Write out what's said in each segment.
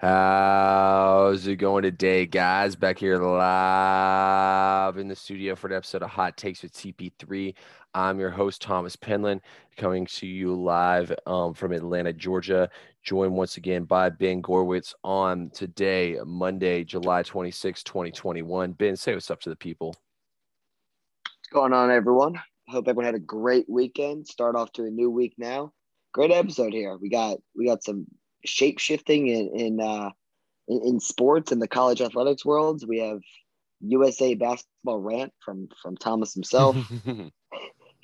How's it going today, guys? Back here live in the studio for an episode of Hot Takes with TP3. I'm your host, Thomas Penland, coming to you live um, from Atlanta, Georgia. Joined once again by Ben Gorwitz on today, Monday, July 26, 2021. Ben, say what's up to the people. What's going on, everyone? Hope everyone had a great weekend. Start off to a new week now. Great episode here. We got we got some shape shifting in in, uh, in in sports in the college athletics worlds. We have USA basketball rant from from Thomas himself.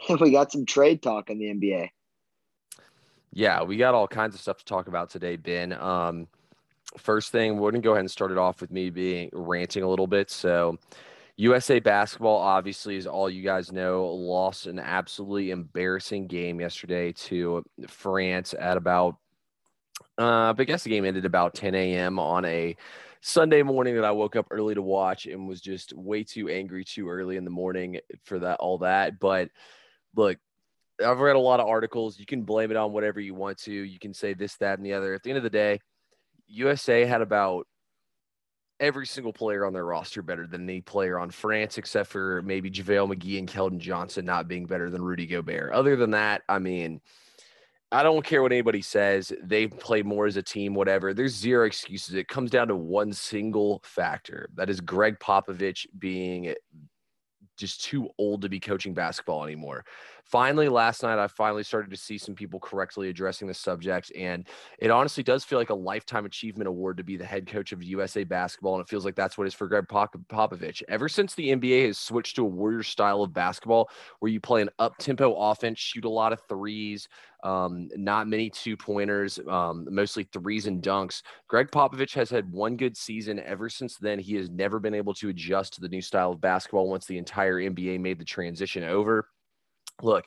we got some trade talk in the NBA. Yeah, we got all kinds of stuff to talk about today, Ben. Um, first thing, we're gonna go ahead and start it off with me being ranting a little bit. So, USA basketball, obviously, as all you guys know, lost an absolutely embarrassing game yesterday to France at about uh, but I guess the game ended about 10 a.m. on a Sunday morning that I woke up early to watch and was just way too angry too early in the morning for that all that. But look, I've read a lot of articles. You can blame it on whatever you want to. You can say this, that, and the other. At the end of the day, USA had about every single player on their roster better than any player on France, except for maybe JaVale McGee and Keldon Johnson not being better than Rudy Gobert. Other than that, I mean – I don't care what anybody says. They play more as a team, whatever. There's zero excuses. It comes down to one single factor. That is Gregg Popovich being just too old to be coaching basketball anymore finally last night i finally started to see some people correctly addressing the subject and it honestly does feel like a lifetime achievement award to be the head coach of usa basketball and it feels like that's what is for gregg popovich ever since the nba has switched to a warrior style of basketball where you play an up-tempo offense shoot a lot of threes um, not many two pointers, um, mostly threes and dunks. Gregg Popovich has had one good season. Ever since then, he has never been able to adjust to the new style of basketball once the entire NBA made the transition over. Look,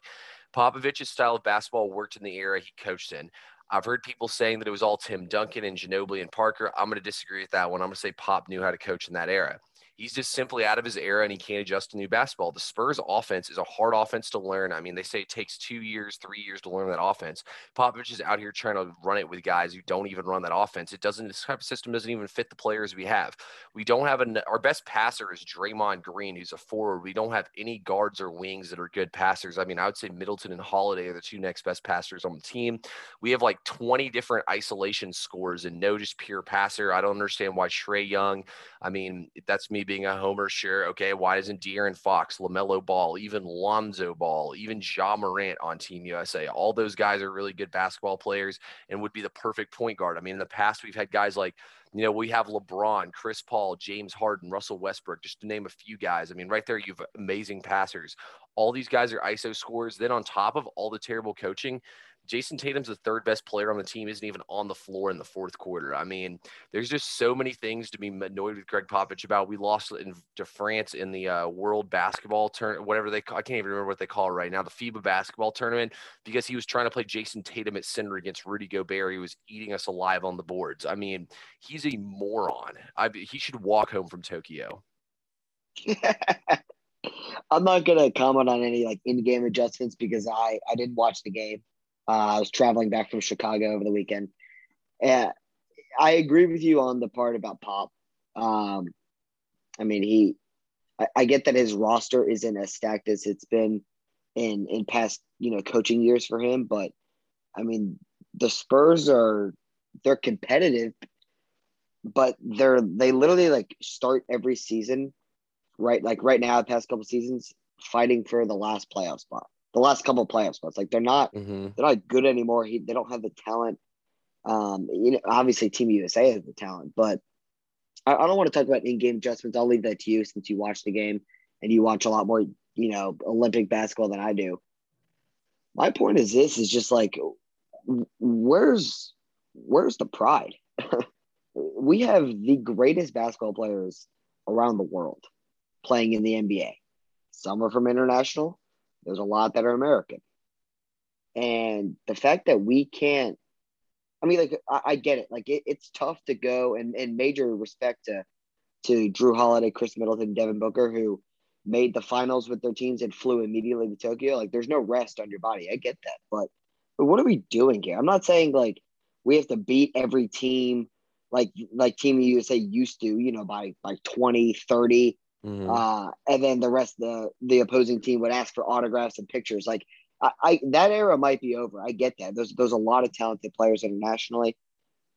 Popovich's style of basketball worked in the era he coached in. I've heard people saying that it was all Tim Duncan and Ginobili and Parker. I'm going to disagree with that one. I'm going to say Pop knew how to coach in that era. He's just simply out of his era and he can't adjust to new basketball. The Spurs offense is a hard offense to learn. I mean, they say it takes two years, three years to learn that offense. Popovich is out here trying to run it with guys who don't even run that offense. It doesn't, this type of system doesn't even fit the players we have. We don't have an, our best passer is Draymond Green, who's a forward. We don't have any guards or wings that are good passers. I mean, I would say Middleton and Holiday are the two next best passers on the team. We have like 20 different isolation scores and no just pure passer. I don't understand why Trae Young, I mean, that's me being a homer, sure. Okay, why isn't De'Aaron Fox, LaMelo Ball, even Lonzo Ball, even Ja Morant on Team USA? All those guys are really good basketball players and would be the perfect point guard. I mean, in the past, we've had guys like, you know, we have LeBron, Chris Paul, James Harden, Russell Westbrook, just to name a few guys. I mean, right there, you've amazing passers. All these guys are ISO scores. Then on top of all the terrible coaching, Jayson Tatum's the third best player on the team, isn't even on the floor in the fourth quarter. I mean, there's just so many things to be annoyed with Gregg Popovich about. We lost in, to France in the uh, World Basketball Tournament, whatever they call, I can't even remember what they call it right now, the FIBA basketball tournament, because he was trying to play Jayson Tatum at center against Rudy Gobert. He was eating us alive on the boards. I mean, he's a moron. I, he should walk home from Tokyo. I'm not gonna comment on any like in-game adjustments because I I didn't watch the game. Uh, I was traveling back from Chicago over the weekend. And I agree with you on the part about Pop. Um, I mean, he, I, I get that his roster isn't as stacked as it's been in in past, you know, coaching years for him. But I mean, the Spurs are they're competitive, but they're they literally like start every season, right? Like right now, the past couple seasons, fighting for the last playoff spot the last couple of playoff spots. Like they're not mm-hmm. they're not good anymore. He, they don't have the talent. Um, you know, obviously Team USA has the talent, but I, I don't want to talk about in-game adjustments. I'll leave that to you since you watch the game and you watch a lot more, you know, Olympic basketball than I do. My point is this is just like where's where's the pride? we have the greatest basketball players around the world playing in the NBA. Some are from international, there's a lot that are American. And the fact that we can't, I mean, like, I, I get it. Like, it, it's tough to go and, and major respect to, to Jrue Holiday, Khris Middleton, Devin Booker, who made the finals with their teams and flew immediately to Tokyo. Like, there's no rest on your body. I get that. But, but what are we doing here? I'm not saying like we have to beat every team like like Team USA used to, you know, by by 20, 30. Mm-hmm. Uh, and then the rest of the the opposing team would ask for autographs and pictures. Like I, I that era might be over. I get that. There's there's a lot of talented players internationally,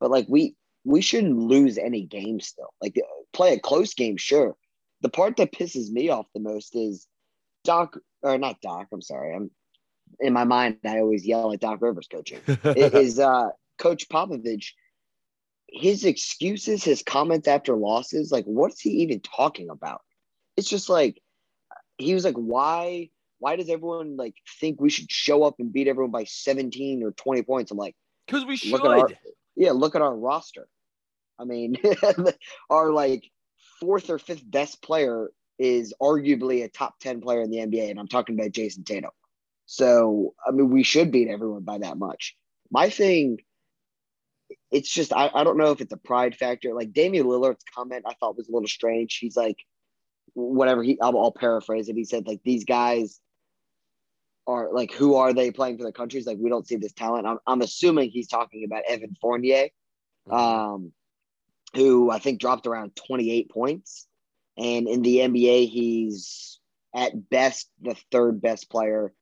but like we we shouldn't lose any games still. Like play a close game, sure. The part that pisses me off the most is Doc or not Doc. I'm sorry. I'm in my mind. I always yell at Doc Rivers coaching. it is uh, Coach Popovich. His excuses, his comments after losses, like what's he even talking about? It's just like he was like, why? Why does everyone like think we should show up and beat everyone by 17 or 20 points? I'm like, because we should. Our, yeah, look at our roster. I mean, our like fourth or fifth best player is arguably a top 10 player in the NBA, and I'm talking about Jayson Tatum. So, I mean, we should beat everyone by that much. My thing, it's just, I, I don't know if it's a pride factor. Like Damian Lillard's comment, I thought was a little strange. He's like, whatever he, I'll, I'll paraphrase it. He said, like, these guys are like, who are they playing for the countries? Like, we don't see this talent. I'm, I'm assuming he's talking about Evan Fournier, mm-hmm. um, who I think dropped around 28 points. And in the NBA, he's at best the third best player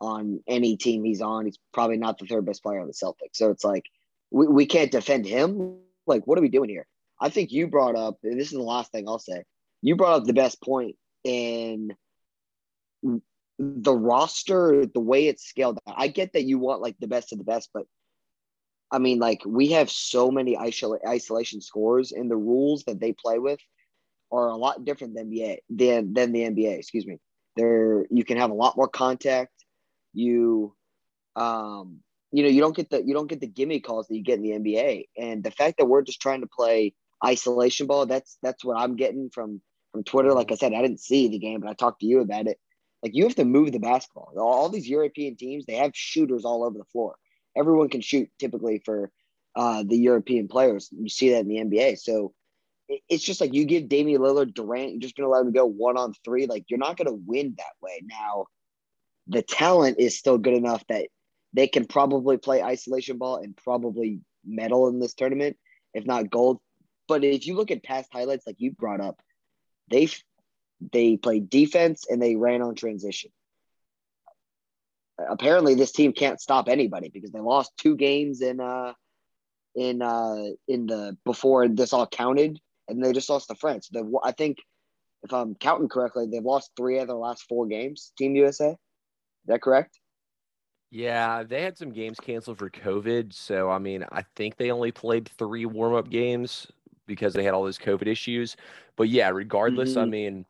on any team he's on. He's probably not the third best player on the Celtics. So it's like we, we can't defend him. Like, what are we doing here? I think you brought up, and this is the last thing I'll say. You brought up the best point in the roster, the way it's scaled. I get that you want like the best of the best, but I mean, like we have so many isola- isolation scores, and the rules that they play with are a lot different than NBA than than the NBA. Excuse me. There, you can have a lot more contact. You, um, you know, you don't get the you don't get the gimme calls that you get in the NBA. And the fact that we're just trying to play isolation ball, that's that's what I'm getting from from Twitter. Like I said, I didn't see the game, but I talked to you about it. Like you have to move the basketball. All these European teams, they have shooters all over the floor. Everyone can shoot typically for uh, the European players. You see that in the NBA. So it's just like you give Damian Lillard, Durant, you're just to let him go one on three. Like you're not to win that way. Now, the talent is still good enough that they can probably play isolation ball and probably medal in this tournament, if not gold. But if you look at past highlights, like you brought up, they they played defense and they ran on transition. Apparently, this team can't stop anybody because they lost two games in uh in uh in the before this all counted and they just lost to France. The I think if I'm counting correctly, they've lost three of their last four games. Team USA, is that correct? Yeah, they had some games canceled for COVID. So I mean, I think they only played three warm up games because they had all those COVID issues. But yeah, regardless, mm-hmm. I mean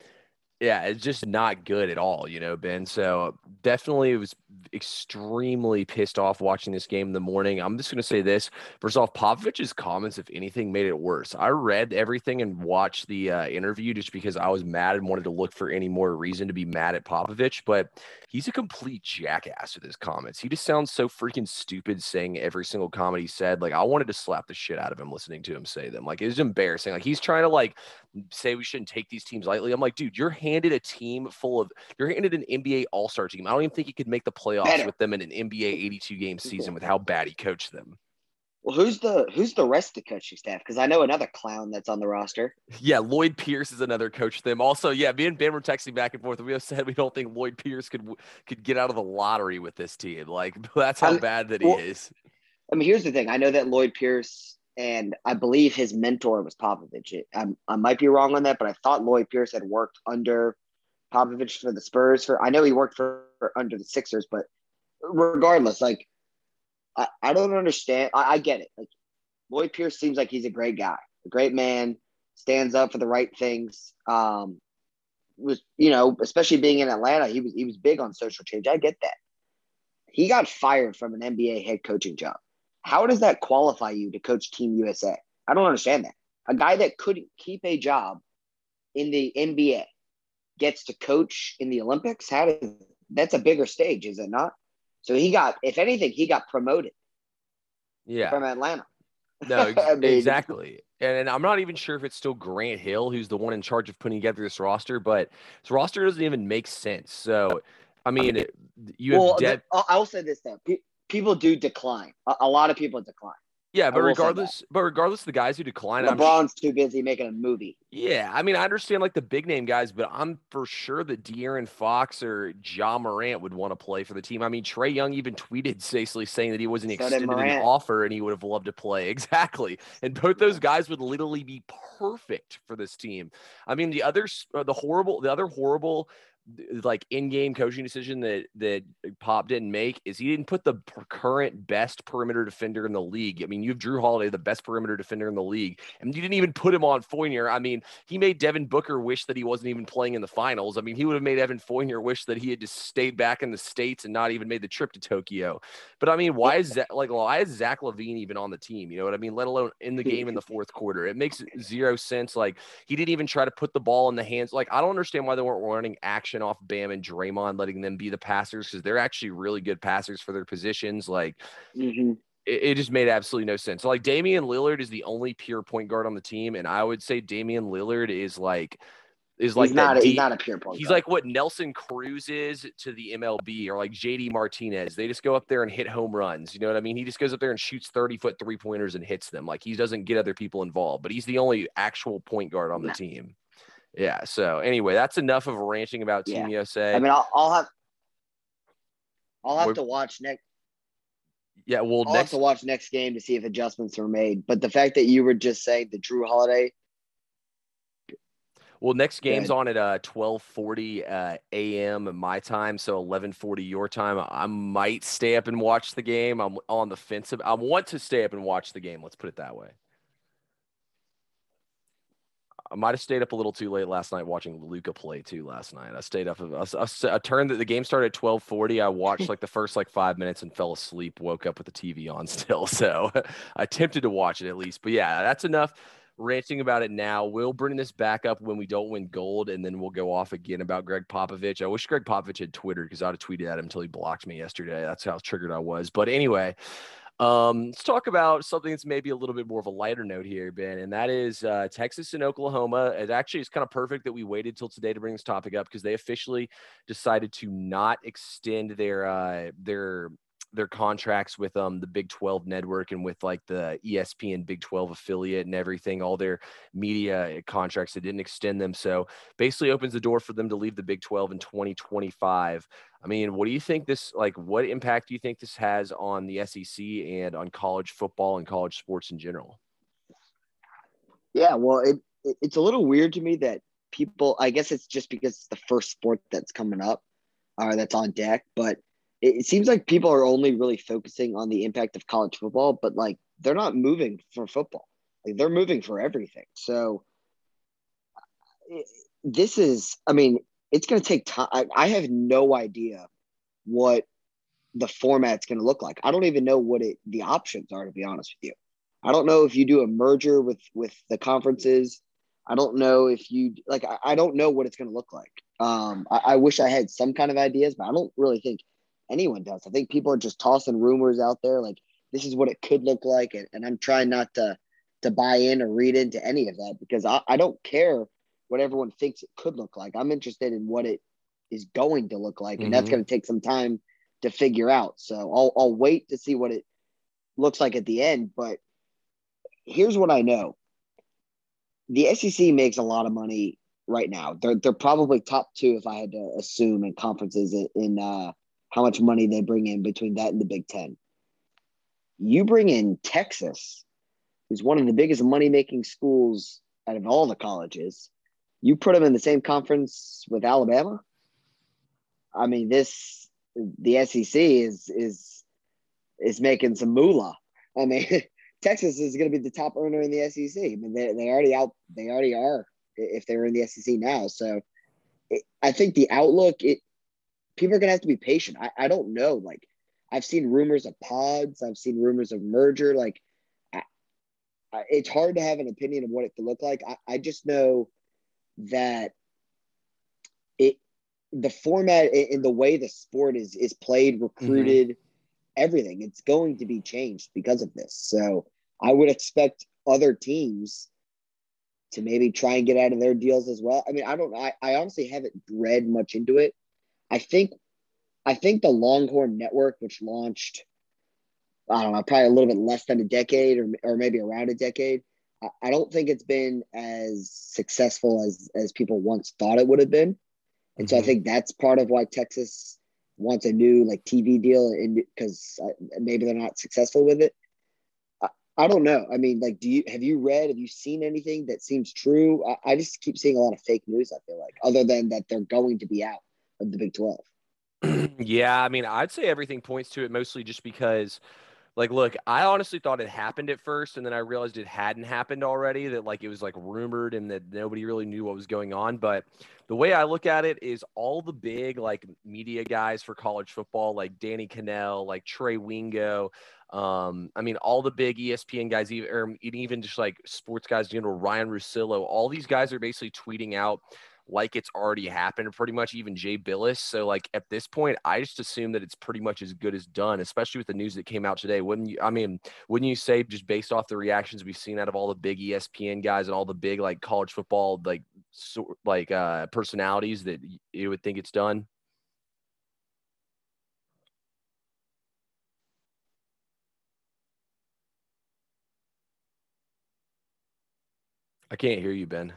yeah, it's just not good at all, you know, Ben. So definitely was extremely pissed off watching this game in the morning. I'm just going to say this. First off, Popovich's comments, if anything, made it worse. I read everything and watched the uh, interview just because I was mad and wanted to look for any more reason to be mad at Popovich. But he's a complete jackass with his comments. He just sounds so freaking stupid saying every single comment he said. Like, I wanted to slap the shit out of him listening to him say them. Like, it was embarrassing. Like, he's trying to, like, say we shouldn't take these teams lightly. I'm like, dude, you're handed a team full of you're handed an NBA All Star team. I don't even think he could make the playoffs Better. with them in an NBA 82 game season with how bad he coached them. Well, who's the who's the rest of the coaching staff? Because I know another clown that's on the roster. Yeah, Lloyd Pierce is another coach. Them also, yeah. Me and Ben were texting back and forth. We have said we don't think Lloyd Pierce could could get out of the lottery with this team. Like that's how I, bad that well, he is. I mean, here's the thing. I know that Lloyd Pierce and I believe his mentor was Popovich. I, I might be wrong on that, but I thought Lloyd Pierce had worked under Popovich for the Spurs. For I know he worked for, for under the Sixers, but regardless, like I, I don't understand. I, I get it. Like Lloyd Pierce seems like he's a great guy, a great man, stands up for the right things. Um, was you know, especially being in Atlanta, he was he was big on social change. I get that. He got fired from an NBA head coaching job. How does that qualify you to coach Team USA? I don't understand that. A guy that couldn't keep a job in the NBA gets to coach in the Olympics. How does that's a bigger stage, is it not? So he got, if anything, he got promoted. Yeah, from Atlanta. No, I mean, exactly. And, I'm not even sure if it's still Grant Hill who's the one in charge of putting together this roster, but this roster doesn't even make sense. So, I mean, you have well, I'll say this though: people do decline. A, a lot of people decline. Yeah, but regardless, but regardless, the guys who decline, LeBron's too busy making a movie. Yeah, I mean, I understand like the big name guys, but I'm for sure that De'Aaron Fox or Ja Morant would want to play for the team. I mean, Trae Young even tweeted basically saying that he wasn't so extended an offer and he would have loved to play. Exactly, and both those guys would literally be perfect for this team. I mean, the other, uh, the horrible, the other horrible like in-game coaching decision that that Pop didn't make is he didn't put the current best perimeter defender in the league. I mean, you have Jrue Holiday, the best perimeter defender in the league, and you didn't even put him on Fournier. I mean, he made Devin Booker wish that he wasn't even playing in the finals. I mean, he would have made Evan Fournier wish that he had just stayed back in the states and not even made the trip to Tokyo. But I mean, why is that like why is Zach LaVine even on the team? You know what I mean? Let alone in the game in the fourth quarter. It makes zero sense. Like he didn't even try to put the ball in the hands. Like I don't understand why they weren't running action off Bam and Draymond, letting them be the passers because they're actually really good passers for their positions. Like mm-hmm. it, it, just made absolutely no sense. So like Damian Lillard is the only pure point guard on the team, and I would say Damian Lillard is like is like he's not, a, he's not a pure point. He's guard. like what Nelson Cruz is to the MLB or like JD Martinez. They just go up there and hit home runs. You know what I mean? He just goes up there and shoots 30 foot three pointers and hits them. Like he doesn't get other people involved, but he's the only actual point guard on the team. Yeah. So anyway, that's enough of ranting about Team yeah. USA. I mean, I'll, I'll have I'll have We're, to watch next. Yeah, well, I'll next, have to watch next game to see if adjustments are made. But the fact that you were just saying the Jrue Holiday. Well, next game's on at uh, twelve forty uh, a.m. my time, so eleven forty your time. I might stay up and watch the game. I'm on the fence. Of, I want to stay up and watch the game. Let's put it that way. I might have stayed up a little too late last night watching Luka play too. Last night, I stayed up. I, turned that the game started at twelve forty. I watched like the first like five minutes and fell asleep. Woke up with the TV on still, so I attempted to watch it at least. But yeah, that's enough ranting about it now. We'll bring this back up when we don't win gold, and then we'll go off again about Gregg Popovich. I wish Gregg Popovich had Twitter because I'd have tweeted at him until he blocked me yesterday. That's how triggered I was. But anyway, um, let's talk about something that's maybe a little bit more of a lighter note here, Ben, and that is uh, Texas and Oklahoma. It actually is kind of perfect that we waited till today to bring this topic up because they officially decided to not extend their uh, their their contracts with um the Big 12 network and with like the ESPN Big 12 affiliate and everything, all their media contracts, they didn't extend them. So basically opens the door for them to leave the Big 12 in 2025. I mean, what do you think this like what impact do you think this has on the SEC and on college football and college sports in general? Yeah, well, it, it it's a little weird to me that people I guess it's just because it's the first sport that's coming up or that's on deck, but it seems like people are only really focusing on the impact of college football, but like they're not moving for football. Like they're moving for everything. So this is, I mean, it's going to take time. I, I have no idea what the format's going to look like. I don't even know what it the options are to be honest with you. I don't know if you do a merger with with the conferences. I don't know if you like. I, I don't know what it's going to look like. Um, I, I wish I had some kind of ideas, but I don't really think anyone does. I think people are just tossing rumors out there like this is what it could look like, and, and I'm trying not to to buy in or read into any of that because I, I don't care what everyone thinks it could look like. I'm interested in what it is going to look like, and mm-hmm. that's going to take some time to figure out. So I'll I'll wait to see what it looks like at the end. But here's what I know: the SEC makes a lot of money right now. They're they're probably top two if I had to assume in conferences in, in uh, how much money they bring in between that and the Big Ten. You bring in Texas, who's one of the biggest money making schools out of all the colleges. You put them in the same conference with Alabama. I mean, this the SEC is is is making some moolah. I mean, Texas is going to be the top earner in the SEC. I mean, they, they already out they already are if they were in the SEC now. So it, I think the outlook it people are gonna have to be patient. I, I don't know. Like I've seen rumors of pods, I've seen rumors of merger. Like I, I, it's hard to have an opinion of what it could look like. I, I just know that it the format in the way the sport is is played, mm-hmm. recruited, mm-hmm. everything, it's going to be changed because of this. So I would expect other teams to maybe try and get out of their deals as well. I mean, I don't I, I honestly haven't read much into it. I think I think the Longhorn Network, which launched I don't know, probably a little bit less than a decade or, or maybe around a decade. I, I don't think it's been as successful as, as people once thought it would have been. And mm-hmm. so I mm-hmm. think that's part of why Texas wants a new like TV deal and because uh, maybe they're not successful with it. I, I, don't know. I mean, like, do you have you read? Have you seen anything that seems true? I, I just keep seeing a lot of fake news. I feel like, other than that, they're going to be out of the Big Twelve. yeah, I mean, I'd say everything points to it mostly just because like look i honestly thought it happened at first and then i realized it hadn't happened already that like it was like rumored and that nobody really knew what was going on but the way i look at it is all the big like media guys for college football like danny kanell like trey wingo um, I mean, all the big ESPN guys, even or even just like sports guys, you know, Ryan Russillo, all these guys are basically tweeting out like it's already happened pretty much even Jay Bilas. So like at this point, I just assume that it's pretty much as good as done, especially with the news that came out today. Wouldn't you I mean, wouldn't you say just based off the reactions we've seen out of all the big ESPN guys and all the big like college football like so, like uh personalities that you would think it's done? I can't hear you, Ben.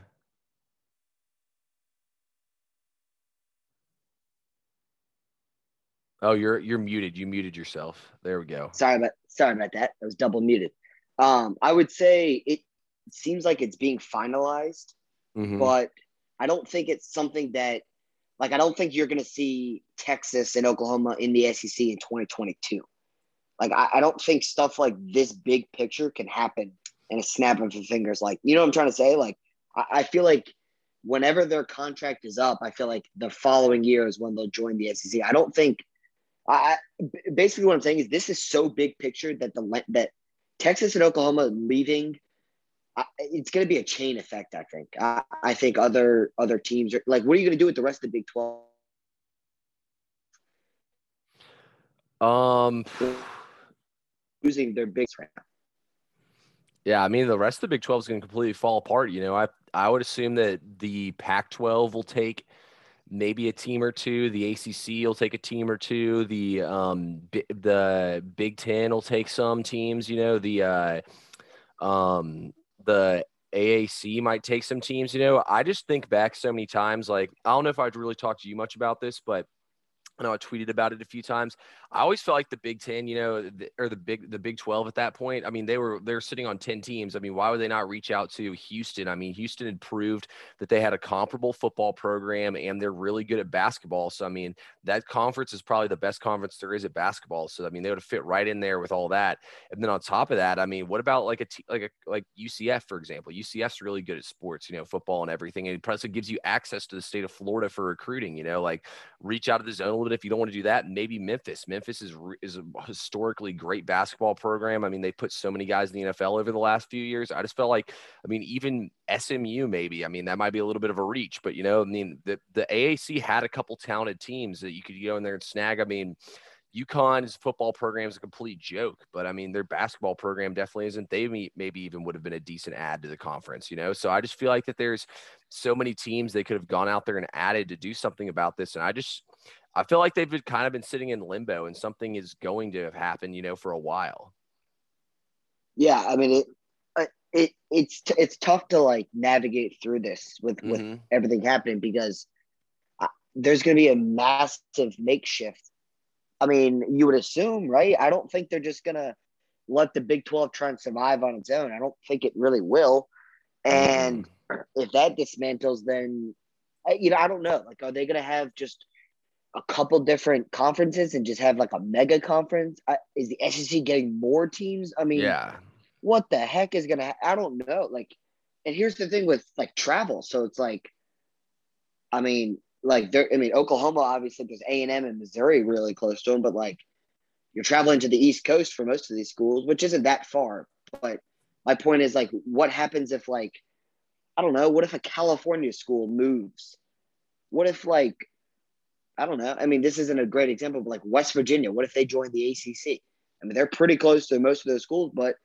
Oh, you're you're muted. You muted yourself. There we go. Sorry about sorry about that. I was double muted. Um, I would say it seems like it's being finalized, mm-hmm. but I don't think it's something that like I don't think you're gonna see Texas and Oklahoma in the SEC in 2022. Like I, I don't think stuff like this big picture can happen in a snap of the fingers. Like, you know what I'm trying to say? Like I, I feel like whenever their contract is up, I feel like the following year is when they'll join the SEC. I don't think I basically what I'm saying is this is so big picture that the that Texas and Oklahoma leaving, it's going to be a chain effect. I think. I, I think other other teams are like, what are you going to do with the rest of the Big Twelve? Um, losing their big right now. Yeah, I mean the rest of the Big Twelve is going to completely fall apart. You know, I I would assume that the Pac twelve will take maybe a team or two. The ACC will take a team or two. The um, B- the Big Ten will take some teams. You know, the uh, um, the AAC might take some teams. You know, I just think back so many times. Like, I don't know if I'd really talked to you much about this, but I know I tweeted about it a few times. I always felt like the Big Ten, you know, or the big the Big Twelve at that point. I mean, they were they're sitting on ten teams. I mean, why would they not reach out to Houston? I mean, Houston had proved that they had a comparable football program and they're really good at basketball. So I mean, that conference is probably the best conference there is at basketball. So I mean, they would have fit right in there with all that. And then on top of that, I mean, what about like a t- like a like UCF for example? UCF's really good at sports, you know, football and everything. And it it gives you access to the state of Florida for recruiting. You know, like reach out of the zone if you don't want to do that. Maybe Memphis. Memphis is is a historically great basketball program. I mean, they put so many guys in the NFL over the last few years. I just felt like, I mean, even SMU maybe. I mean, that might be a little bit of a reach, but you know, I mean, the the AAC had a couple talented teams that you could go in there and snag. I mean. UConn's football program is a complete joke, but I mean, their basketball program definitely isn't. They maybe even would have been a decent add to the conference, you know? So I just feel like that there's so many teams they could have gone out there and added to do something about this. And I just, I feel like they've been kind of been sitting in limbo and something is going to have happened, you know, for a while. Yeah, I mean it. Uh, it it's it's tough to like navigate through this with mm-hmm. with everything happening because uh, there's going to be a massive makeshift. I mean, you would assume, right? I don't think they're just going to let the Big 12 try and survive on its own. I don't think it really will. And mm. if that dismantles, then you know, I don't know. Like, are they going to have just a couple different conferences and just have like a mega conference? I, is the SEC getting more teams? I mean, yeah. What the heck is gonna? Ha- I don't know. Like, and here's the thing with like travel. So it's like, I mean, like there. I mean, Oklahoma obviously there's A and M and Missouri really close to them, but like you're traveling to the East Coast for most of these schools, which isn't that far. But my point is like, what happens if like, I don't know, what if a California school moves? What if like I don't know. I mean, this isn't a great example, but like West Virginia, what if they joined the ACC? I mean, they're pretty close to most of those schools, but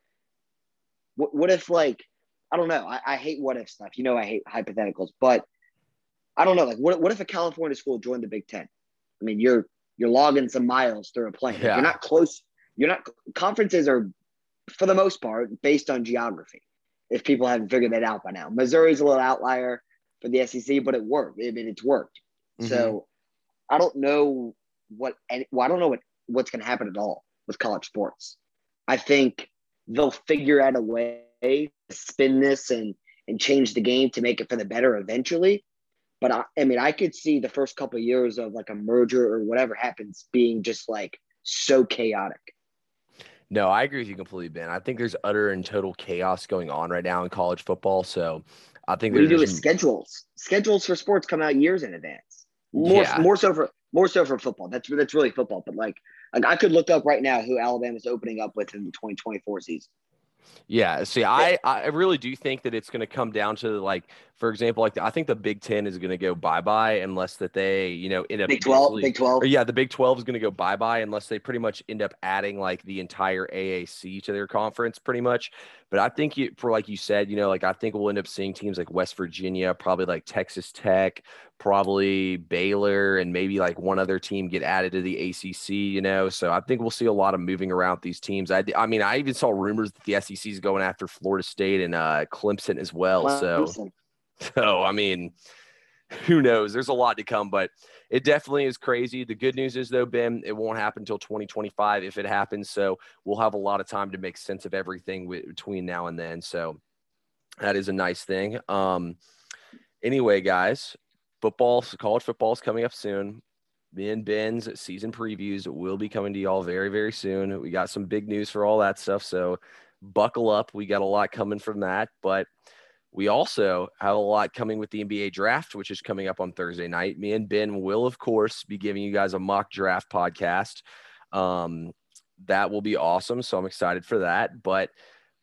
what, what if like I don't know. I, I hate what if stuff. You know, I hate hypotheticals, but I don't know. Like, what, what if a California school joined the Big Ten? I mean, you're you're logging some miles through a plane. Yeah. You're not close. you're not conferences are for the most part based on geography. If people haven't figured that out by now, Missouri's a little outlier for the SEC, but it worked. I mean, it's worked. Mm-hmm. So I don't know what. Well, I don't know what what's going to happen at all with college sports. I think they'll figure out a way to spin this and and change the game to make it for the better eventually. But I, I mean, I could see the first couple of years of like a merger or whatever happens being just like so chaotic. No, I agree with you completely, Ben. I think there's utter and total chaos going on right now in college football. So I think what do you do with schedules? Schedules for sports come out years in advance. More, yeah. more so for more so for football. That's that's really football. But like, like I could look up right now who Alabama's opening up with in the 2024 season. Yeah. See, I, I really do think that it's going to come down to like, for example, like I think the Big Ten is going to go bye bye unless that they, you know, end up Big Twelve. Big Twelve. yeah, the Big Twelve is going to go bye bye unless they pretty much end up adding like the entire AAC to their conference, pretty much. But I think you, for like you said, you know, like I think we'll end up seeing teams like West Virginia, probably like Texas Tech, probably Baylor, and maybe like one other team get added to the ACC. You know, so I think we'll see a lot of moving around these teams. I, I mean, I even saw rumors that the SEC is going after Florida State and uh, Clemson as well. Clemson. So, so I mean, who knows? There's a lot to come, but it definitely is crazy. The good news is though, Ben, it won't happen until 2025 if it happens. So we'll have a lot of time to make sense of everything between now and then. So that is a nice thing. Um, anyway, guys, football, college football is coming up soon. Me and Ben's season previews will be coming to y'all very, very soon. We got some big news for all that stuff. So buckle up. We got a lot coming from that, but we also have a lot coming with the NBA draft, which is coming up on Thursday night. Me and Ben will, of course, be giving you guys a mock draft podcast. Um, that will be awesome. So I'm excited for that. But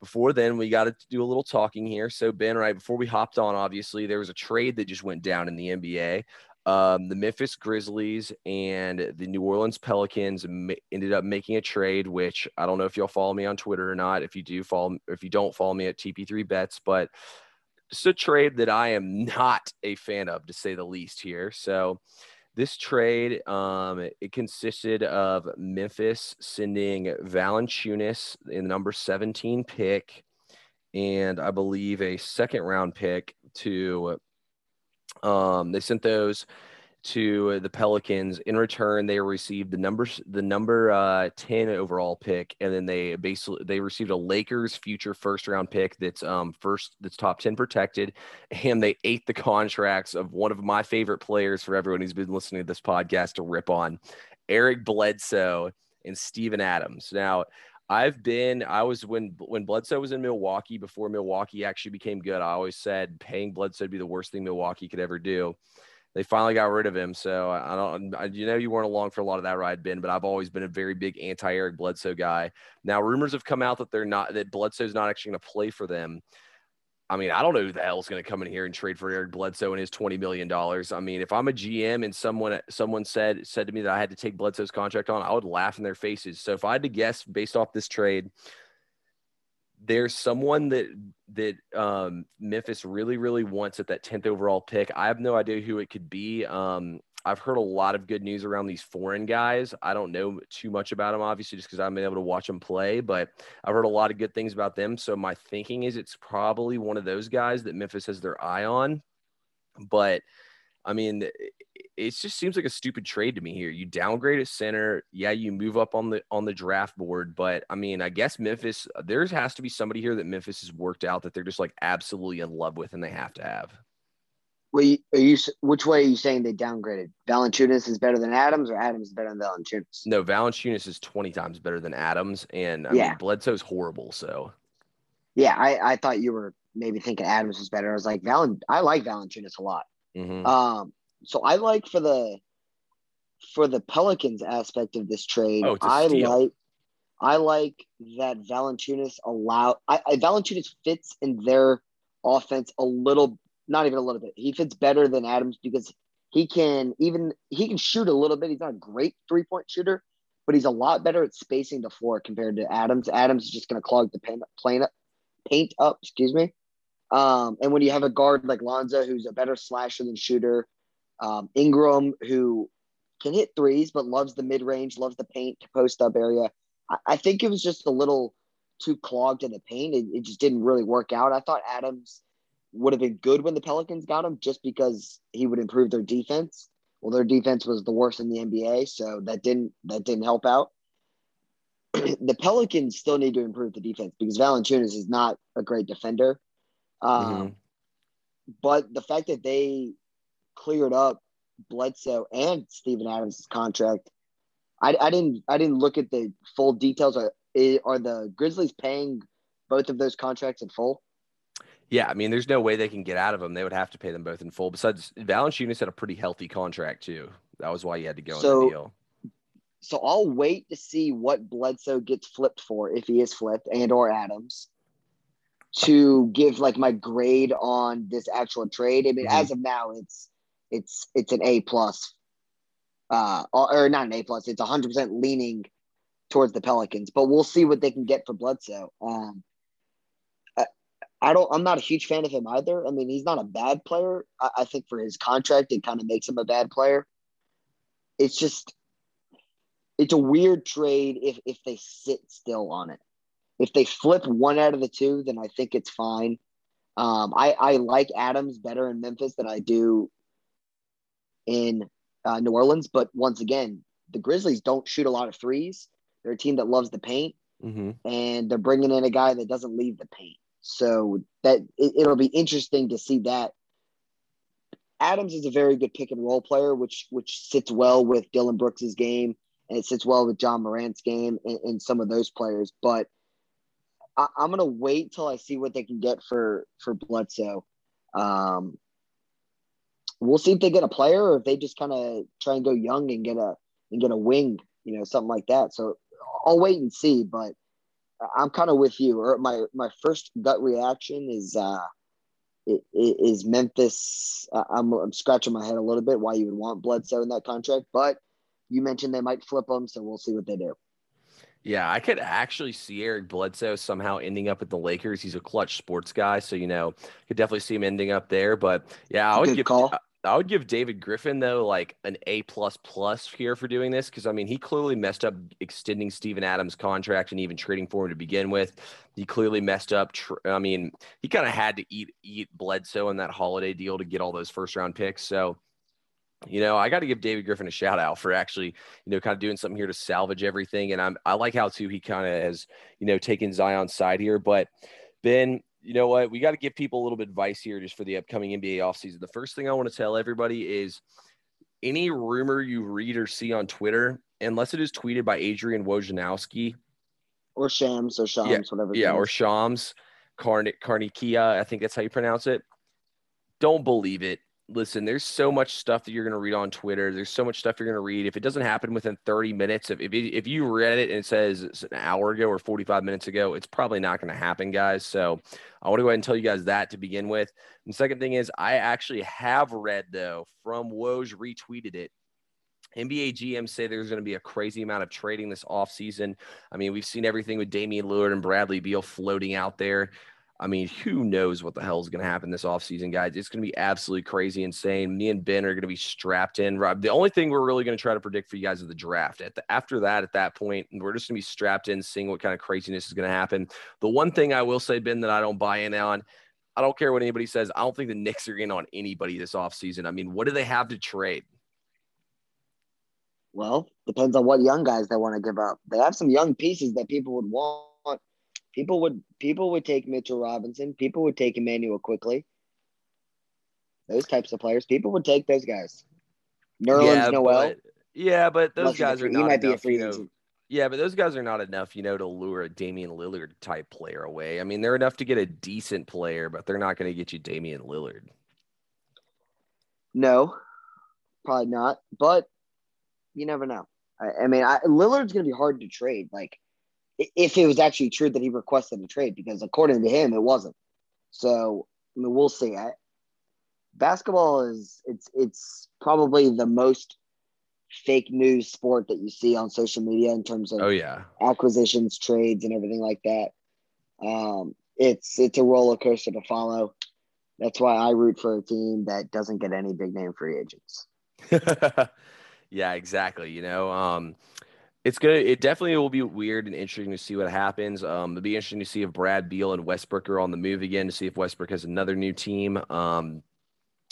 before then, we got to do a little talking here. So, Ben, right before we hopped on, obviously, there was a trade that just went down in the NBA. Um, the Memphis Grizzlies and the New Orleans Pelicans ma- ended up making a trade, which I don't know if y'all follow me on Twitter or not. If you do follow, if you don't follow me at TP3 Bets, but it's a trade that I am not a fan of, to say the least here. So this trade, um, it consisted of Memphis sending Valanciunas in the number 17 pick, and I believe a second round pick to. Um, they sent those to the Pelicans. In return, they received the number the number uh, 10 overall pick, and then they basically they received a Lakers future first round pick that's um first that's top 10 protected, and they ate the contracts of one of my favorite players for everyone who's been listening to this podcast to rip on, Eric Bledsoe and Steven Adams. Now. I've been I was when when Bledsoe was in Milwaukee before Milwaukee actually became good. I always said paying Bledsoe to be the worst thing Milwaukee could ever do they finally got rid of him. So I don't, I, you know, you weren't along for a lot of that ride, Ben, but I've always been a very big anti Eric Bledsoe guy. Now, rumors have come out that they're not, that Bledsoe's not actually going to play for them. I mean, I don't know who the hell's going to come in here and trade for Eric Bledsoe and his $20 million. I mean, if I'm a GM and someone, someone said, said to me that I had to take Bledsoe's contract on, I would laugh in their faces. So if I had to guess based off this trade, there's someone that that um, Memphis really really wants at that 10th overall pick. I have no idea who it could be. Um, I've heard a lot of good news around these foreign guys. I don't know too much about them, obviously, just because I've been able to watch them play, but I've heard a lot of good things about them. So my thinking is it's probably one of those guys that Memphis has their eye on. But I mean, it just seems like a stupid trade to me here. You downgrade at center, yeah, you move up on the on the draft board, but I mean, I guess Memphis there has to be somebody here that Memphis has worked out that they're just like absolutely in love with and they have to have. Well, are you which way are you saying they downgraded? Valanciunas is better than Adams, or Adams is better than Valanciunas? No, Valanciunas is twenty times better than Adams, and I yeah. mean Bledsoe's horrible. So, yeah, I, I thought you were maybe thinking Adams was better. I was like, Valen, I like Valanciunas a lot. Mm-hmm. Um, so I like for the for the Pelicans aspect of this trade, oh, I steal. like I like that Valanciunas allow I, I Valanciunas fits in their offense a little, not even a little bit. He fits better than Adams because he can even he can shoot a little bit. He's not a great three point shooter, but he's a lot better at spacing the floor compared to Adams. Adams is just going to clog the paint, paint up, paint up. Excuse me. Um, and when you have a guard like Lonzo, who's a better slasher than shooter, um, Ingram, who can hit threes but loves the mid range, loves the paint to post up area, I, I think it was just a little too clogged in the paint. It, it just didn't really work out. I thought Adams would have been good when the Pelicans got him just because he would improve their defense. Well, their defense was the worst in the NBA, so that didn't that didn't help out. the Pelicans still need to improve the defense because Valanciunas is not a great defender. Um, mm-hmm. But the fact that they cleared up Bledsoe and Steven Adams' contract, I, I didn't I didn't look at the full details. Are are the Grizzlies paying both of those contracts in full? Yeah, I mean, there's no way they can get out of them. They would have to pay them both in full. Besides, Valanciunas had a pretty healthy contract too. That was why you had to go so, in the deal. So I'll wait to see what Bledsoe gets flipped for if he is flipped and or Adams to give like my grade on this actual trade. I mean, mm-hmm. as of now, it's it's it's an A plus, uh, or not an A plus. It's hundred percent leaning towards the Pelicans, but we'll see what they can get for Bledsoe. Um, I, I don't. I'm not a huge fan of him either. I mean, he's not a bad player. I, I think for his contract, it kind of makes him a bad player. It's just it's a weird trade if if they sit still on it. If they flip one out of the two, then I think it's fine. Um, I I like Adams better in Memphis than I do in uh, New Orleans. But once again, the Grizzlies don't shoot a lot of threes. They're a team that loves the paint, mm-hmm. and they're bringing in a guy that doesn't leave the paint. So that it, it'll be interesting to see that. Adams is a very good pick and roll player, which which sits well with Dillon Brooks's game and it sits well with Ja Morant's game and, and some of those players. But I, am gonna wait till I see what they can get for for Bledsoe. Um, we'll see if they get a player or if they just kind of try and go young and get a and get a wing, you know, something like that. So I'll wait and see. But I'm kind of with you. Or my my first gut reaction is uh, is Memphis. I'm, I'm scratching my head a little bit why you would want Bledsoe in that contract, but you mentioned they might flip them, so we'll see what they do. Yeah, I could actually see Eric Bledsoe somehow ending up at the Lakers. He's a clutch sports guy, so you know, could definitely see him ending up there. But yeah, I would give call. I would give David Griffin though like an A plus plus here for doing this because I mean he clearly messed up extending Steven Adams' contract and even trading for him to begin with. He clearly messed up. Tr- I mean he kind of had to eat eat Bledsoe in that holiday deal to get all those first round picks. So you know, I got to give David Griffin a shout out for actually, you know, kind of doing something here to salvage everything. And I'm, I like how too he kind of has, you know, taken Zion's side here. But Ben, you know what? We got to give people a little bit of advice here just for the upcoming NBA offseason. The first thing I want to tell everybody is any rumor you read or see on Twitter, unless it is tweeted by Adrian Wojnarowski or Shams or Shams, yeah, whatever. Yeah, or Shams, Carn- Carnikia, I think that's how you pronounce it. Don't believe it listen, there's so much stuff that you're going to read on Twitter. There's so much stuff you're going to read. If it doesn't happen within 30 minutes, if, if, if you read it and it says it's an hour ago or 45 minutes ago, it's probably not going to happen, guys. So I want to go ahead and tell you guys that to begin with. And the second thing is, I actually have read, though, from Woj retweeted it. NBA GMs say there's going to be a crazy amount of trading this offseason. I mean, we've seen everything with Damian Lillard and Bradley Beal floating out there. I mean, who knows what the hell is going to happen this offseason, guys? It's going to be absolutely crazy insane. Me and Ben are going to be strapped in. Rob, the only thing we're really going to try to predict for you guys is the draft. At the, after that, at that point, we're just going to be strapped in, seeing what kind of craziness is going to happen. The one thing I will say, Ben, that I don't buy in on, I don't care what anybody says. I don't think the Knicks are in on anybody this offseason. I mean, what do they have to trade? Well, depends on what young guys they want to give up. They have some young pieces that people would want People would people would take Mitchell Robinson. People would take Immanuel Quickley. Those types of players. People would take those guys. Nerlens yeah, Noel. But, yeah, but those guys are not. Enough, be a free you know, Yeah, but those guys are not enough, you know, to lure a Damian Lillard type player away. I mean, they're enough to get a decent player, but they're not going to get you Damian Lillard. No, probably not. But you never know. I, I mean, I, Lillard's going to be hard to trade. Like if it was actually true that he requested a trade, because according to him, it wasn't. So I mean, we'll see. I, basketball is it's it's probably the most fake news sport that you see on social media in terms of oh yeah acquisitions, trades, and everything like that. Um, it's it's a roller coaster to follow. That's why I root for a team that doesn't get any big name free agents. yeah, exactly. You know, um, it's gonna it definitely will be weird and interesting to see what happens. Um, it'll be interesting to see if Brad Beal and Westbrook are on the move again to see if Westbrook has another new team. Um,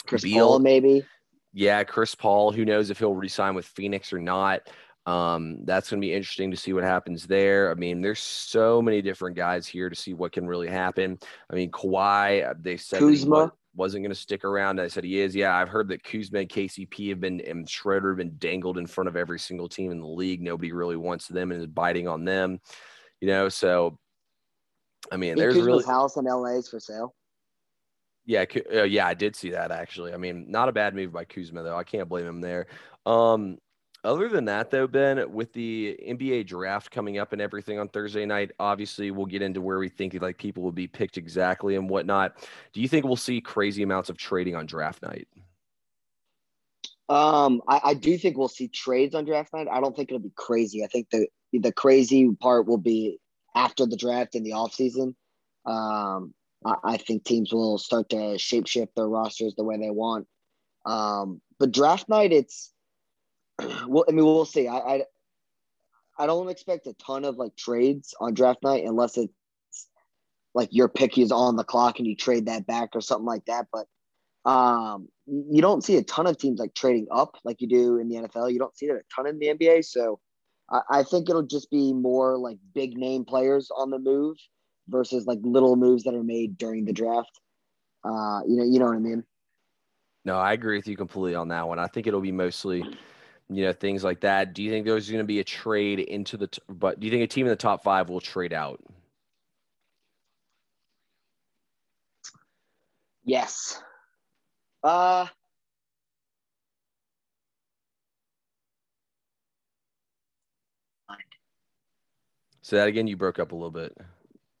Chris Beal, Paul, maybe. Yeah, Chris Paul. Who knows if he'll resign with Phoenix or not? Um, that's going to be interesting to see what happens there. I mean, there's so many different guys here to see what can really happen. I mean, Kawhi, uh, they said Kuzma wasn't going to stick around. I said he is. Yeah, I've heard that Kuzma and KCP have been and Schroeder have been dangled in front of every single team in the league. Nobody really wants them and is biting on them. You know, so I mean, there's Kuzma's really house in LA is for sale. Yeah, uh, yeah, I did see that actually. I mean, not a bad move by Kuzma though. I can't blame him there. Um, other than that, though, Ben, with the NBA draft coming up and everything on Thursday night, obviously we'll get into where we think like people will be picked exactly and whatnot. Do you think we'll see crazy amounts of trading on draft night? Um, I, I do think we'll see trades on draft night. I don't think it'll be crazy. I think the the crazy part will be after the draft in the offseason. Um, I, I think teams will start to shapeshift their rosters the way they want. Um, but draft night, it's well, I mean, we'll see. I, I, I don't expect a ton of like trades on draft night unless it's like your pick is on the clock and you trade that back or something like that. But um, you don't see a ton of teams like trading up like you do in the NFL. You don't see that a ton in the NBA. So I, I think it'll just be more like big name players on the move versus like little moves that are made during the draft. Uh, you know, you know what I mean. No, I agree with you completely on that one. I think it'll be mostly you know, things like that. Do you think there's going to be a trade into the, t- but do you think a team in the top five will trade out? Yes. Uh, Say that again. You broke up a little bit.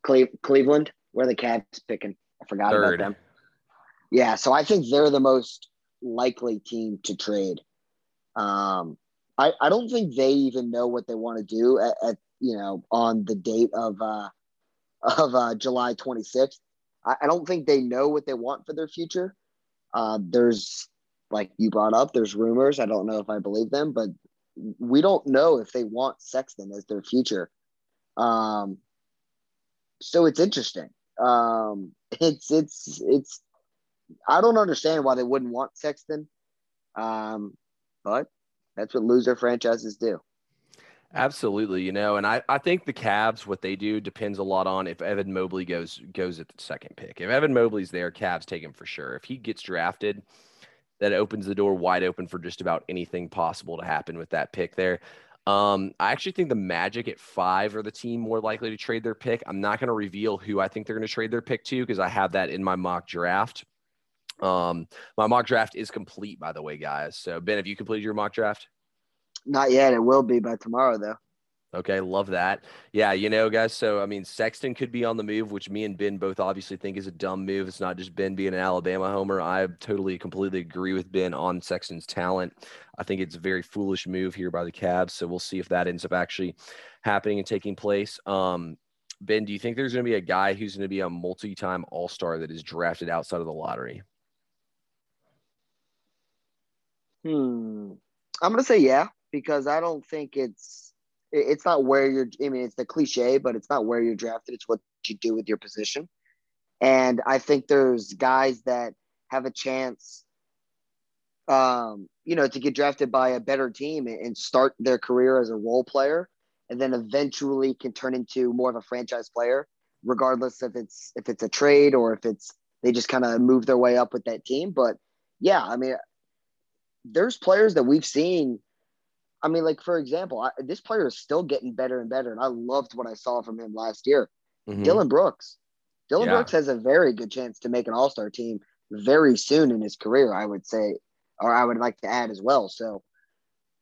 Cle- Cleveland, where the Cavs picking. I forgot Third. about them. Yeah, so I think they're the most likely team to trade. Um, I, I don't think they even know what they want to do at, at you know on the date of uh, of uh, July 26th. I, I, don't think they know what they want for their future. Uh, there's like you brought up, there's rumors. I don't know if I believe them, but we don't know if they want Sexton as their future. Um, so it's interesting. Um, it's it's it's. I don't understand why they wouldn't want Sexton. Um, but that's what loser franchises do. Absolutely, you know, and I, I think the Cavs what they do depends a lot on if Evan Mobley goes goes at the second pick. If Evan Mobley's there, Cavs take him for sure. If he gets drafted, that opens the door wide open for just about anything possible to happen with that pick there. Um, I actually think the Magic at five are the team more likely to trade their pick. I'm not going to reveal who I think they're going to trade their pick to because I have that in my mock draft. Um, my mock draft is complete, by the way, guys. So Ben, have you completed your mock draft? Not yet. It will be by tomorrow, though. Okay, love that. Yeah, you know, guys. So I mean, Sexton could be on the move, which me and Ben both obviously think is a dumb move. It's not just Ben being an Alabama homer. I totally, completely agree with Ben on Sexton's talent. I think it's a very foolish move here by the Cavs. So we'll see if that ends up actually happening and taking place. Um, Ben, do you think there's going to be a guy who's going to be a multi-time All-Star that is drafted outside of the lottery? Hmm. I'm gonna say yeah because I don't think it's it's not where you're. I mean, it's the cliche, but it's not where you're drafted. It's what you do with your position. And I think there's guys that have a chance, um, you know, to get drafted by a better team and start their career as a role player, and then eventually can turn into more of a franchise player, regardless if it's if it's a trade or if it's they just kind of move their way up with that team. But yeah, I mean, there's players that we've seen. I mean, like for example, I, this player is still getting better and better, and I loved what I saw from him last year. Mm-hmm. Dillon Brooks. Dillon yeah. Brooks has a very good chance to make an All Star team very soon in his career. I would say, or I would like to add as well. So,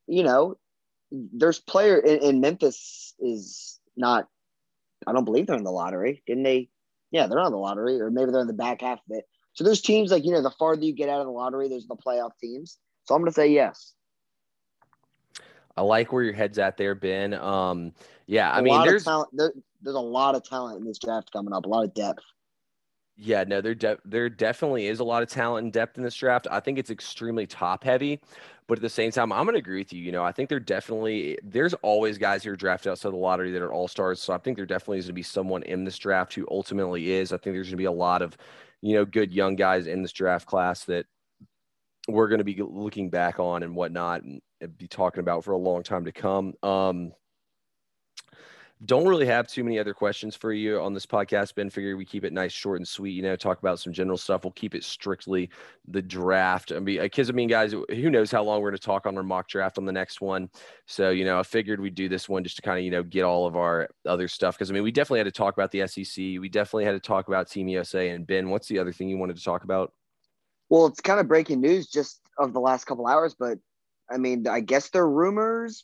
you know, there's player in, in Memphis is not. I don't believe they're in the lottery. Didn't they? Yeah, they're on the lottery, or maybe they're in the back half of it. So there's teams like you know, the farther you get out of the lottery, there's the playoff teams. So I'm going to say yes. I like where your head's at there, Ben. Um, yeah, I mean, there's there, there's a lot of talent in this draft coming up, a lot of depth. Yeah, no, there de- there definitely is a lot of talent and depth in this draft. I think it's extremely top heavy, but at the same time, I'm going to agree with you. You know, I think there definitely there's always guys who are drafted outside the lottery that are all stars. So I think there definitely is going to be someone in this draft who ultimately is. I think there's going to be a lot of, you know, good young guys in this draft class that we're going to be looking back on and whatnot and be talking about for a long time to come. Um, don't really have too many other questions for you on this podcast, Ben. Figure we keep it nice, short, and sweet. You know, talk about some general stuff. We'll keep it strictly the draft. I mean, because I mean, guys, who knows how long we're going to talk on our mock draft on the next one. So, you know, I figured we'd do this one just to kind of, you know, get all of our other stuff. Because I mean, we definitely had to talk about the SEC. We definitely had to talk about Team USA. And Ben, what's the other thing you wanted to talk about? Well, it's kind of breaking news just of the last couple hours, but I mean, I guess they're rumors,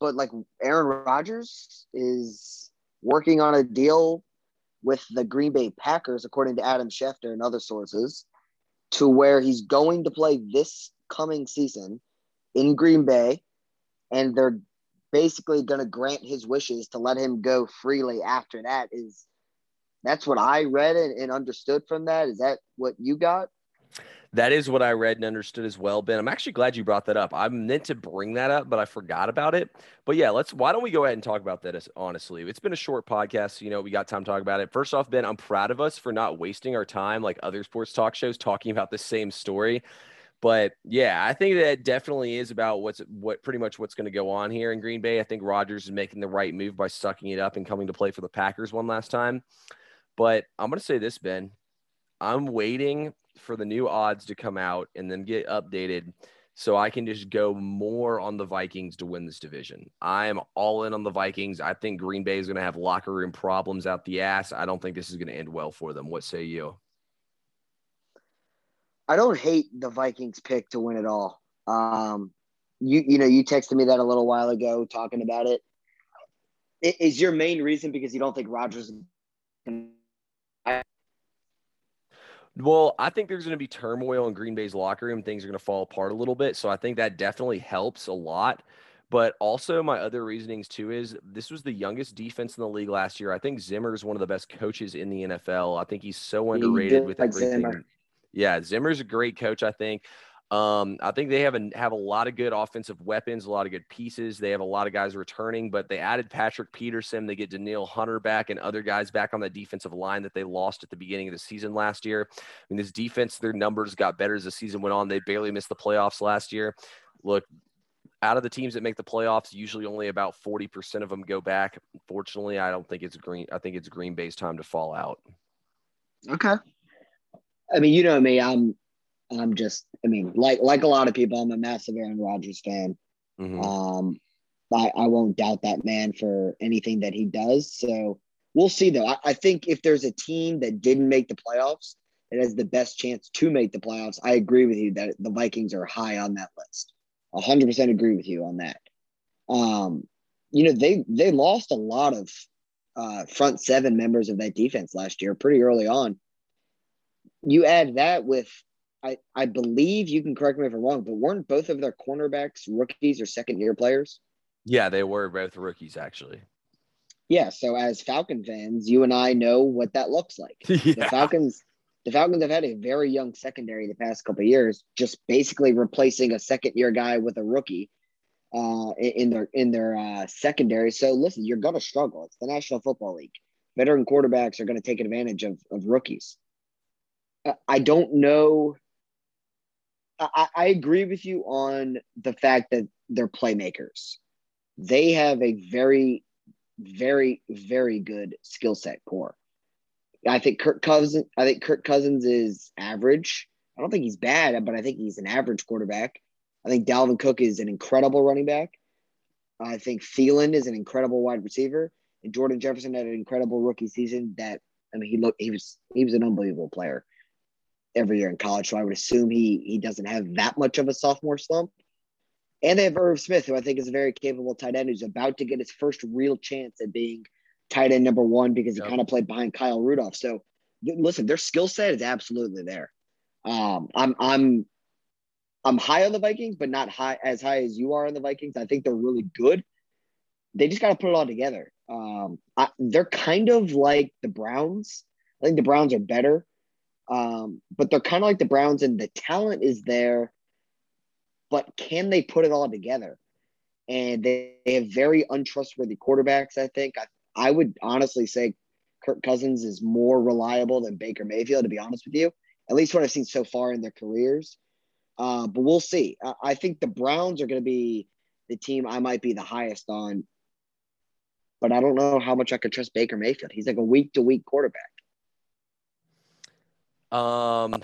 but like Aaron Rodgers is working on a deal with the Green Bay Packers, according to Adam Schefter and other sources, to where he's going to play this coming season in Green Bay, and they're basically going to grant his wishes to let him go freely after that. Is that's what I read and, and understood from that? Is that what you got? That is what I read and understood as well, Ben. I'm actually glad you brought that up. I meant to bring that up, but I forgot about it. But yeah, let's. Why don't we go ahead and talk about that? Honestly, it's been a short podcast. So, you know, we got time to talk about it. First off, Ben, I'm proud of us for not wasting our time like other sports talk shows talking about the same story. But yeah, I think that definitely is about what's what pretty much what's going to go on here in Green Bay. I think Rodgers is making the right move by sucking it up and coming to play for the Packers one last time. But I'm going to say this, Ben. I'm waiting for the new odds to come out and then get updated so I can just go more on the Vikings to win this division. I am all in on the Vikings. I think Green Bay is going to have locker room problems out the ass. I don't think this is going to end well for them. What say you? I don't hate the Vikings pick to win it all. Um, you you know you texted me that a little while ago talking about it. Is your main reason because you don't think Rodgers well, I think there's going to be turmoil in Green Bay's locker room. Things are going to fall apart a little bit. So I think that definitely helps a lot. But also, my other reasonings too is this was the youngest defense in the league last year. I think Zimmer is one of the best coaches in the NFL. I think he's so underrated with everything. Zimmer. Yeah, Zimmer's a great coach. I think. Um, I think they have a have a lot of good offensive weapons, a lot of good pieces. They have a lot of guys returning, but they added Patrick Peterson. They get Danielle Hunter back and other guys back on the defensive line that they lost at the beginning of the season last year. I mean, this defense, their numbers got better as the season went on. They barely missed the playoffs last year. Look, out of the teams that make the playoffs, usually only about 40% of them go back. Fortunately, I don't think it's green. I think it's Green Bay's time to fall out. Okay. I mean, you know me, I'm I'm just, I mean, like like a lot of people, I'm a massive Aaron Rodgers fan. Mm-hmm. Um, I, I won't doubt that man for anything that he does. So we'll see, though. I, I think if there's a team that didn't make the playoffs that has the best chance to make the playoffs, I agree with you that the Vikings are high on that list. 100% agree with you on that. Um, you know, they they lost a lot of uh, front seven members of that defense last year pretty early on. You add that with I, I believe you can correct me if I'm wrong, but weren't both of their cornerbacks rookies or second year players? Yeah, they were both rookies actually. Yeah, so as Falcon fans, you and I know what that looks like. yeah. The Falcons the Falcons have had a very young secondary the past couple years, just basically replacing a second year guy with a rookie uh, in their in their uh, secondary. So listen, you're gonna struggle. It's the National Football League. Veteran quarterbacks are going to take advantage of, of rookies. I don't know I, I agree with you on the fact that they're playmakers. They have a very, very, very good skill set core. I think Kirk Cousins. I think Kirk Cousins is average. I don't think he's bad, but I think he's an average quarterback. I think Dalvin Cook is an incredible running back. I think Thielen is an incredible wide receiver, and Jordan Jefferson had an incredible rookie season. That I mean, he looked he was he was an unbelievable player every year in college. So I would assume he he doesn't have that much of a sophomore slump. And they have Irv Smith, who I think is a very capable tight end, who's about to get his first real chance at being tight end number one because he yep. kind of played behind Kyle Rudolph. So listen, their skill set is absolutely there. Um, I'm I'm I'm high on the Vikings, but not high as high as you are on the Vikings. I think they're really good. They just got to put it all together. Um, I, they're kind of like the Browns I think the Browns are better, um, but they're kind of like the Browns, and the talent is there, but can they put it all together? And they, they have very untrustworthy quarterbacks. I think I, I would honestly say Kirk Cousins is more reliable than Baker Mayfield. To be honest with you, at least what I've seen so far in their careers. Uh, but we'll see. I, I think the Browns are going to be the team I might be the highest on. But I don't know how much I could trust Baker Mayfield. He's like a week to week quarterback. Um,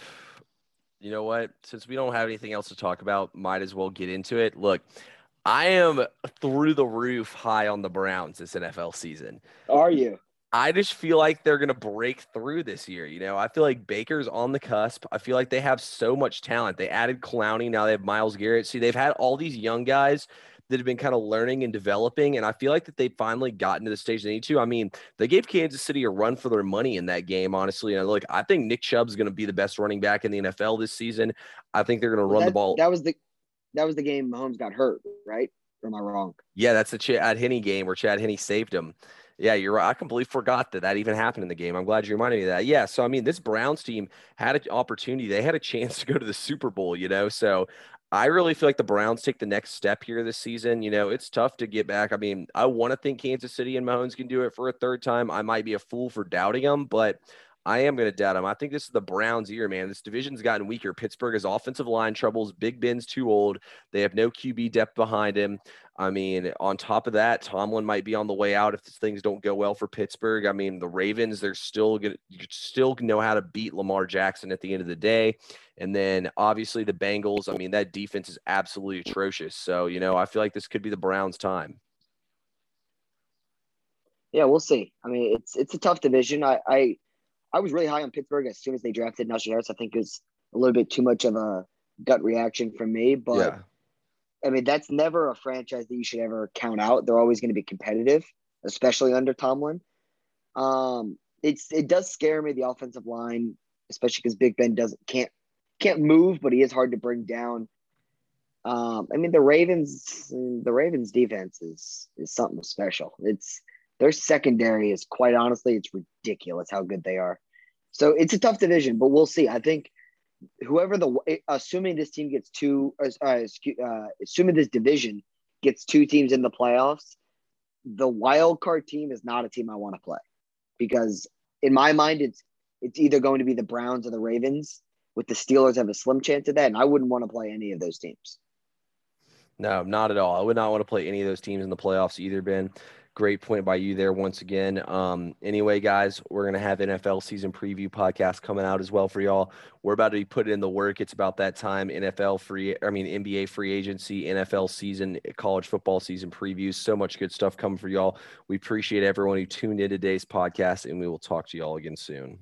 you know what? Since we don't have anything else to talk about, might as well get into it. Look, I am through the roof high on the Browns this NFL season. Are you? I just feel like they're going to break through this year. You know, I feel like Baker's on the cusp. I feel like they have so much talent. They added Clowney. Now they have Myles Garrett. See, they've had all these young guys that have been kind of learning and developing. And I feel like that they finally gotten to the stage they need to. I mean, they gave Kansas City a run for their money in that game, honestly. And look, I think Nick Chubb's going to be the best running back in the NFL this season. I think they're going to well, run that, the ball. That was the that was the game Mahomes got hurt, right? Or am I wrong? Yeah, that's the Chad Henne game where Chad Henne saved him. Yeah, you're right. I completely forgot that that even happened in the game. I'm glad you reminded me of that. Yeah. So, I mean, this Browns team had an opportunity. They had a chance to go to the Super Bowl, you know? So I really feel like the Browns take the next step here this season. You know, it's tough to get back. I mean, I want to think Kansas City and Mahomes can do it for a third time. I might be a fool for doubting them, but I am going to doubt them. I think this is the Browns' year, man. This division's gotten weaker. Pittsburgh has offensive line troubles. Big Ben's too old. They have no QB depth behind him. I mean, on top of that, Tomlin might be on the way out if things don't go well for Pittsburgh. I mean, the Ravens, they're still going to still know how to beat Lamar Jackson at the end of the day. And then obviously the Bengals, I mean, that defense is absolutely atrocious. So, you know, I feel like this could be the Browns' time. Yeah, we'll see. I mean, it's it's a tough division. I, I I was really high on Pittsburgh as soon as they drafted Najee Harris. I think it was a little bit too much of a gut reaction from me, but yeah. I mean that's never a franchise that you should ever count out. They're always going to be competitive, especially under Tomlin. Um, it's it does scare me the offensive line, especially because Big Ben doesn't can't can't move, but he is hard to bring down. Um, I mean the Ravens the Ravens defense is is something special. It's their secondary is quite honestly, it's ridiculous how good they are. So it's a tough division, but we'll see. I think whoever the assuming this team gets two, uh, uh, assuming this division gets two teams in the playoffs, the wild card team is not a team I want to play because in my mind it's it's either going to be the Browns or the Ravens. With the Steelers have a slim chance of that, and I wouldn't want to play any of those teams. No, not at all. I would not want to play any of those teams in the playoffs either, Ben. Great point by you there once again. Um, anyway, guys, we're gonna have NFL season preview podcast coming out as well for y'all. We're about to be putting in the work. It's about that time. NFL free, I mean NBA free agency, NFL season, college football season previews. So much good stuff coming for y'all. We appreciate everyone who tuned in today's podcast, and we will talk to y'all again soon.